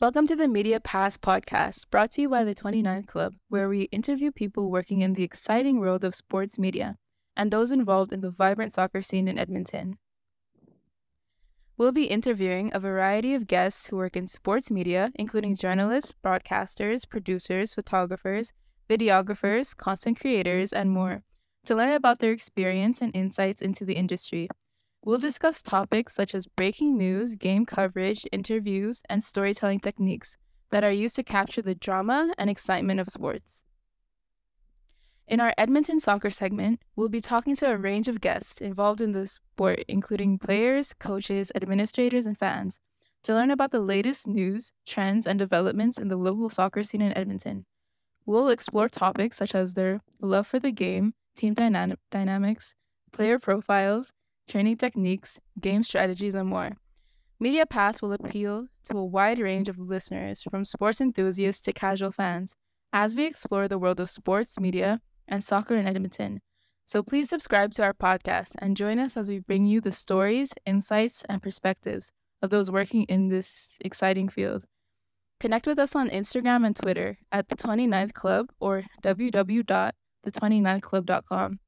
Welcome to the Media Pass podcast, brought to you by the 29th mm-hmm. Club, where we interview people working in the exciting world of sports media and those involved in the vibrant soccer scene in Edmonton. We'll be interviewing a variety of guests who work in sports media, including journalists, broadcasters, producers, photographers, videographers, content creators, and more, to learn about their experience and insights into the industry. We'll discuss topics such as breaking news, game coverage, interviews, and storytelling techniques that are used to capture the drama and excitement of sports. In our Edmonton soccer segment, we'll be talking to a range of guests involved in the sport, including players, coaches, administrators, and fans, to learn about the latest news, trends, and developments in the local soccer scene in Edmonton. We'll explore topics such as their love for the game, team dyna- dynamics, player profiles, training techniques, game strategies, and more. Media Pass will appeal to a wide range of listeners, from sports enthusiasts to casual fans, as we explore the world of sports, media, and soccer in Edmonton. So please subscribe to our podcast and join us as we bring you the stories, insights, and perspectives of those working in this exciting field. Connect with us on Instagram and Twitter at the 29th Club or www.the29thclub.com.